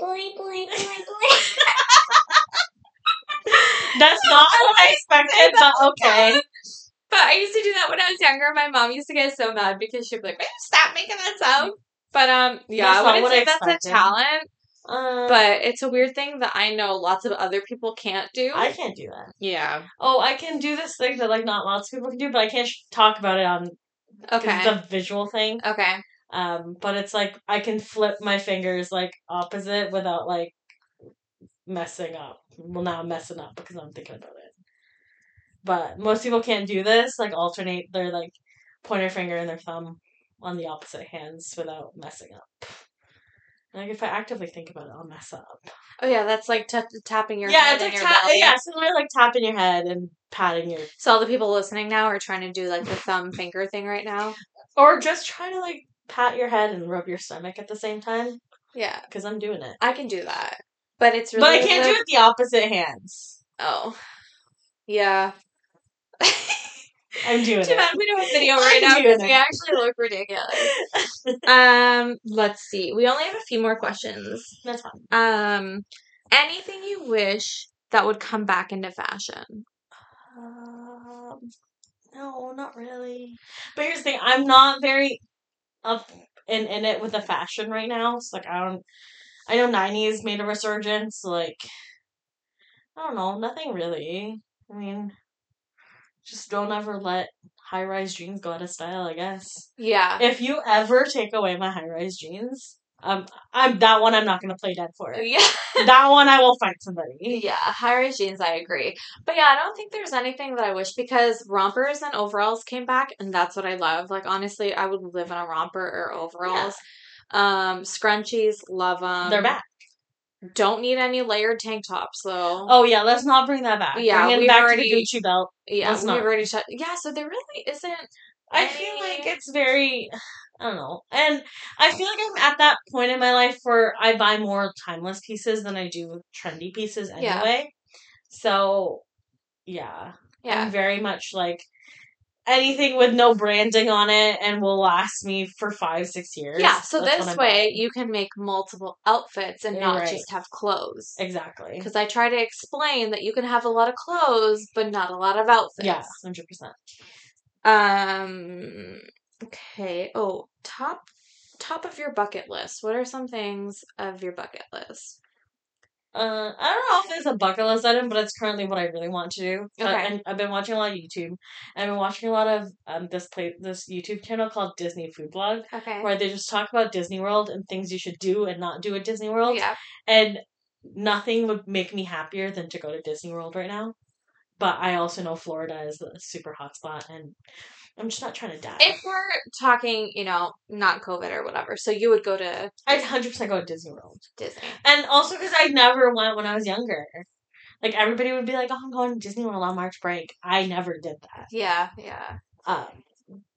Boing, boing, (laughs) boing, boing. That's (laughs) not what I expected, but okay. (laughs) But I used to do that when I was younger. My mom used to get so mad because she'd be like, stop making that sound." But um, yeah, That's I wouldn't say I that's a talent, Um, but it's a weird thing that I know lots of other people can't do. I can't do that. yeah. Oh, I can do this thing that like not lots of people can do, but I can't sh- talk about it on Okay. the visual thing. Okay. Um, but it's like I can flip my fingers like opposite without like messing up. Well, now I'm messing up because I'm thinking about it. But most people can't do this. Like alternate their like pointer finger and their thumb on the opposite hands without messing up. Like if I actively think about it, I'll mess up. Oh yeah, that's like t- tapping your yeah, head it's like your ta- belly. yeah, similar like tapping your head and patting your, So all the people listening now are trying to do like the thumb (laughs) finger thing right now. or just try to like pat your head and rub your stomach at the same time Yeah, because I'm doing it. I can do that, but it's really. but I can't do it with the opposite hands. Oh, yeah. (laughs) I'm doing Too it. bad we don't have video right now because we actually look ridiculous. (laughs) um, let's see. We only have a few more questions. That's fine. Um, anything you wish that would come back into fashion? Um, no, not really. But here's the thing: I'm not very up in in it with the fashion right now. So like, I don't. I know '90s made a resurgence. Like, I don't know, nothing really. I mean, just don't ever let high rise jeans go out of style. I guess Yeah. if you ever take away my high rise jeans, um, I'm that one. I'm not gonna play dead for. Yeah. (laughs) that one, I will fight somebody. Yeah, high rise jeans, I agree. But yeah, I don't think there's anything that I wish because rompers and overalls came back, and that's what I love. Like honestly, I would live in a romper or overalls. Um, scrunchies, love them. They're back. Don't need any layered tank tops though. Oh yeah, let's not bring that back. Yeah, bring it we've back already- to the Gucci belt. yeah, let's we've not. already touched. Yeah, so there really isn't. I Any- feel like it's very, I don't know, and I feel like I'm at that point in my life where I buy more timeless pieces than I do trendy pieces Yeah. anyway. So, yeah, Yeah, I'm very much like anything with no branding on it and will last me for five, six years. yeah. So That's this way you can make multiple outfits and You're not right. just have clothes. exactly. Because I try to explain that you can have a lot of clothes, but not a lot of outfits. Yeah, hundred percent. Um. Okay. Oh, top top of your bucket list. What are some things of your bucket list? Uh, I don't know if there's a bucket list item, but it's currently what I really want to do. Uh, Okay. and I've been watching a lot of YouTube. I've been watching a lot of um this play this YouTube channel called Disney Food Blog, Okay. where they just talk about Disney World and things you should do and not do at Disney World. Yeah. And nothing would make me happier than to go to Disney World right now. But I also know Florida is a super hot spot, and I'm just not trying to die. If we're talking, you know, not COVID or whatever, so you would go to I'd hundred percent go to Disney World, Disney. and also because I never went when I was younger. Like everybody would be like, "Oh, I'm going to Disney World on March break." I never did that. Yeah, yeah. Um,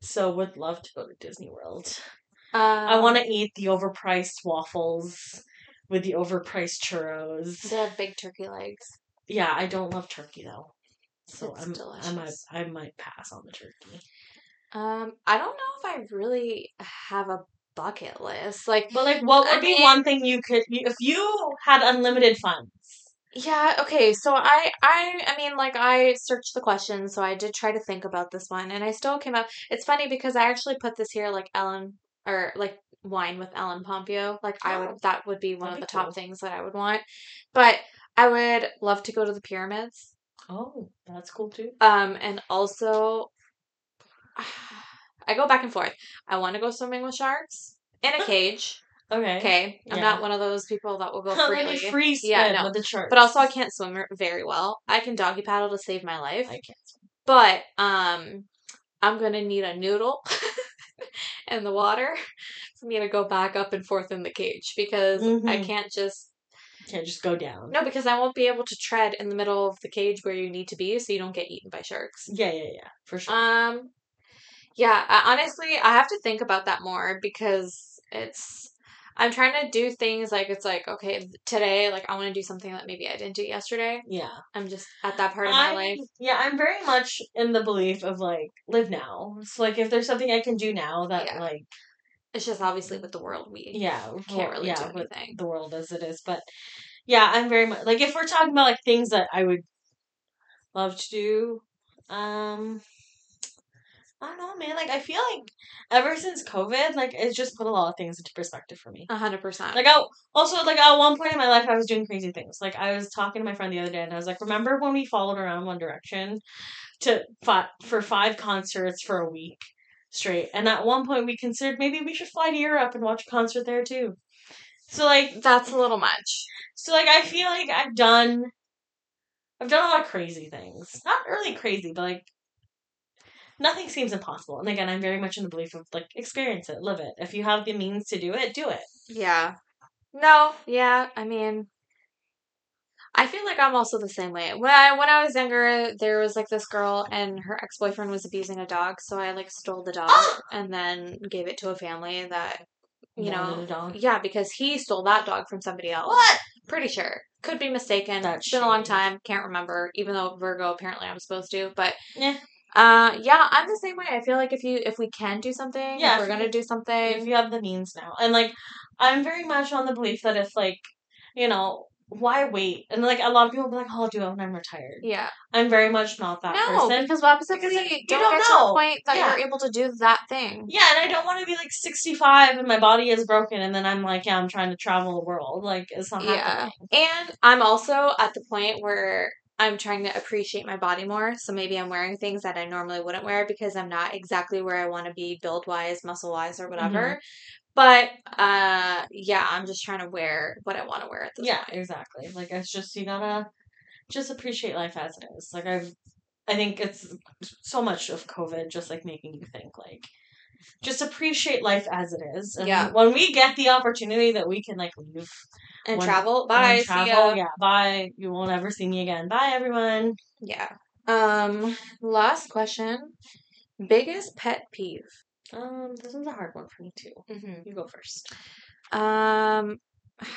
so would love to go to Disney World. Um, I want to eat the overpriced waffles with the overpriced churros. They have big turkey legs. Yeah, I don't love turkey though, so It's I'm, I might delicious. I might pass on the turkey. Um, I don't know if I really have a bucket list. Like, But like, what I would be mean- one thing you could if you had unlimited funds? yeah, okay. So I, I, I mean, like, I searched the questions, so I did try to think about this one, and I still came up. It's funny because I actually put this here, like Ellen, or like wine with Ellen Pompeo. Like, I Oh. would, that would be one of the be top cool. things that I would want. But I would love to go to the pyramids. Oh, that's cool too. Um, and also, (sighs) I go back and forth. I want to go swimming with sharks in a (laughs) cage. Okay. Okay, I'm Yeah. not one of those people that will go (laughs) freely. free spin Yeah, no. with the sharks. But also, I can't swim very well. I can doggy paddle to save my life, I can't. swim. but um, I'm gonna need a noodle (laughs) in the water for me to go back up and forth in the cage because I Mhm. can't just Can't just go down. no because I won't be able to tread in the middle of the cage where you need to be so you don't get eaten by sharks. Yeah, yeah, yeah, for sure. Um, yeah, I, honestly, I have to think about that more because it's. I'm trying to do things like it's like okay today like I want to do something that maybe I didn't do yesterday. yeah. I'm just at that part of my I'm- life. Yeah, I'm very much in the belief of like live now. So like if there's something I can do now that Yeah. like It's just obviously with the world we yeah, can't really yeah, do anything. the world as it is. But yeah, I'm very much like if we're talking about like things that I would love to do, um I don't know, man. Like I feel like ever since COVID, like it's just put a lot of things into perspective for me. A hundred percent. Like I also like at one point in my life I was doing crazy things. Like I was talking to my friend the other day and I was like, "Remember when we followed around One Direction to fi- for five concerts for a week straight?" And at one point we considered maybe we should fly to Europe and watch a concert there too. So like That's a little much. so like I feel like I've done I've done a lot of crazy things. Not really crazy, but like nothing seems impossible. And again, I'm very much in the belief of like experience it, live it. If you have the means to do it, do it. Yeah. No. Yeah. I mean, I feel like I'm also the same way. When I when I was younger, there was like this girl and her ex boyfriend was abusing a dog, so I like stole the dog ah! and then gave it to a family that you Wanted know. Yeah, because he stole that dog from somebody else. What? Pretty sure. Could be mistaken. That's it's been a long time. Can't remember. Even though Virgo apparently I'm supposed to, but Yeah. Uh, yeah, I'm the same way. I feel like if you if we can do something, Yeah, if we're if gonna you- do something. if you have the means now. And like I'm very much on the belief that if like, you know, why wait? And like a lot of people be like, oh, I'll do it when I'm retired. yeah. I'm very much not that no, person. because oppositely, Because, like, you don't, don't get to know. the point that Yeah. you're able to do that thing. yeah, and I don't want to be like 65 and my body is broken and then I'm like, yeah, I'm trying to travel the world. Like it's not Yeah. happening. And I'm also at the point where I'm trying to appreciate my body more. So maybe I'm wearing things that I normally wouldn't wear because I'm not exactly where I want to be build wise, muscle wise, or whatever. Mm-hmm. But uh yeah, I'm just trying to wear what I want to wear at this Yeah, point. exactly. Like it's just you gotta just appreciate life as it is. Like I've I think it's so much of COVID just like making you think like just appreciate life as it is. And Yeah. when we get the opportunity that we can like leave And When- travel. Bye. See travel, ya. yeah, bye. You won't ever see me again. Bye everyone. Yeah. Um last question. Biggest pet peeve. Um, this one's a hard one for me too. Mm-hmm. You go first. Um, (sighs) I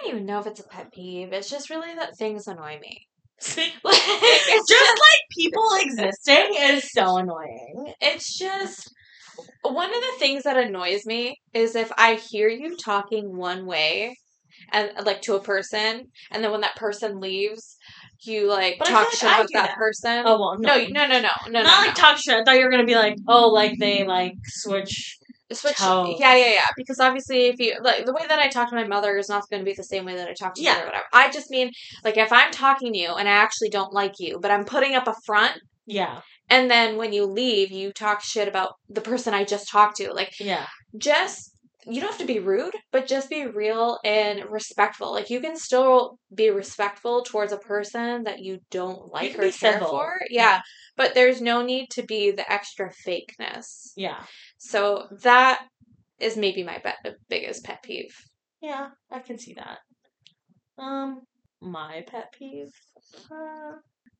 don't even know if it's a pet peeve. It's just really that things annoy me. (laughs) Like, it's just just, like people existing is so annoying. it's just one of the things that annoys me is if I hear you talking one way and like to a person, and then when that person leaves, you like But talk shit like about that, that. person. Oh well, no, no, no, no, no, no, not no, like no. talk shit. I thought you were gonna be like, oh, like they like switch. Switch. tones. Yeah, yeah, yeah. Because obviously, if you like the way that I talk to my mother is not going to be the same way that I talk to you Yeah. or whatever. I just mean like if I'm talking to you and I actually don't like you, but I'm putting up a front, Yeah, and then when you leave, you talk shit about the person I just talked to. Like yeah, just you don't have to be rude, but just be real and respectful. Like you can still be respectful towards a person that you don't like can or care civil. for. Yeah, but there's no need to be the extra fakeness. Yeah. So that is maybe my be- biggest pet peeve. Yeah, I can see that. Um, my pet peeve. Uh,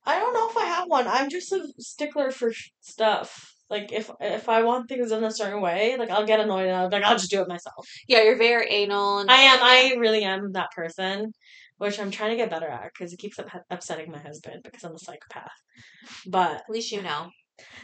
I don't know if I have one. I'm just a stickler for stuff. Like if if I want things in a certain way, like I'll get annoyed and I'll be like I'll just do it myself. Yeah, you're very anal. And I am. I really am that person, which I'm trying to get better at because it keeps up- upsetting my husband because I'm a psychopath. But At least you know.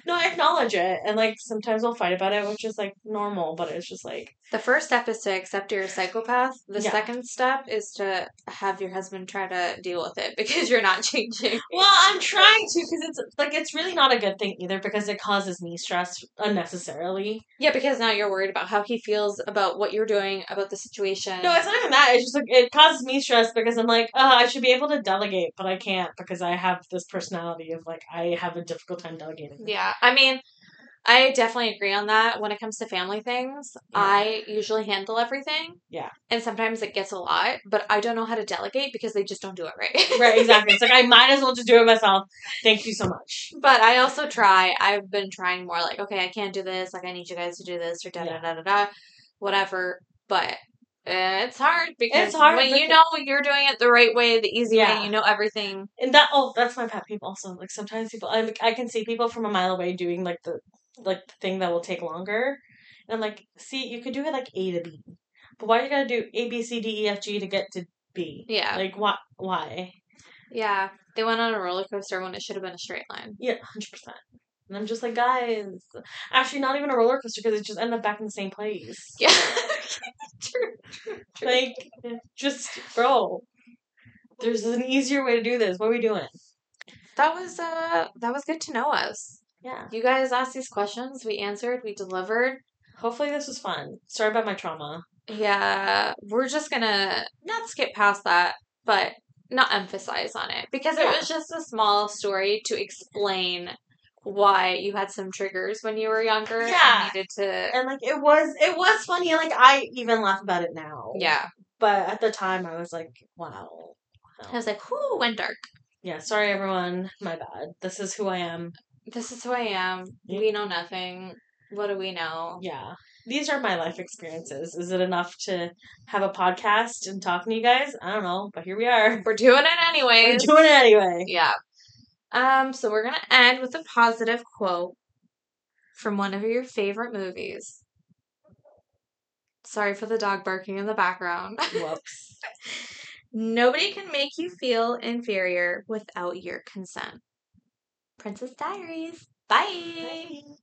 no, I acknowledge it, and like sometimes we'll fight about it, which is like normal. But it's just like The first step is to accept you're a psychopath. The Yeah. second step is to have your husband try to deal with it (laughs) because you're not changing. Well, I'm trying to because it's like it's really not a good thing either because it causes me stress unnecessarily. Yeah, because now you're worried about how he feels about what you're doing, about the situation. No, it's not even that. It's just like it causes me stress because I'm like, oh, I should be able to delegate, but I can't because I have this personality of like I have a difficult time delegating. Yeah, I mean, I definitely agree on that. When it comes to family things, Yeah. I usually handle everything. Yeah. And sometimes it gets a lot, but I don't know how to delegate because they just don't do it right. (laughs) right, exactly. It's like I might as well just do it myself. Thank you so much. But I also try. I've been trying more like, okay, I can't do this. Like, I need you guys to do this or da da da da da, whatever. But it's hard because It's hard when you know you're doing it the right way, the easy Yeah. way, you know everything. And that oh, that's my pet peeve also. Like sometimes people, I I can see people from a mile away doing like the like the thing that will take longer, and I'm like, see, you could do it like A to B, but why you gotta do A B C D E F G to get to B? Yeah. Like why? Why? Yeah. They went on a roller coaster when it should have been a straight line. Yeah, hundred percent. And I'm just like, guys, actually, not even a roller coaster because it just ended up back in the same place. (laughs) Yeah. true, true, true. Like, just bro, there's an easier way to do this. What are we doing? That was uh that was good to know us. Yeah. You guys asked these questions, we answered, we delivered. Hopefully, this was fun. Sorry about my trauma. Yeah, we're just gonna not skip past that, but not emphasize on it because it was just a small story to explain why you had some triggers when you were younger Yeah. and needed to. and like it was it was funny like i even laugh about it now Yeah, but at the time i was like wow I was like, "Whoo, went dark." yeah sorry everyone my bad this is who i am This is who I am. Yeah. We know nothing. What do we know? yeah these are my life experiences is it enough to have a podcast and talking to you guys i don't know but here we are We're doing it anyway. we're doing it anyway Yeah. Um, so we're gonna end with a positive quote from one of your favorite movies. Sorry for the dog barking in the background. whoops (laughs) Nobody can make you feel inferior without your consent. Princess Diaries. Bye. Bye.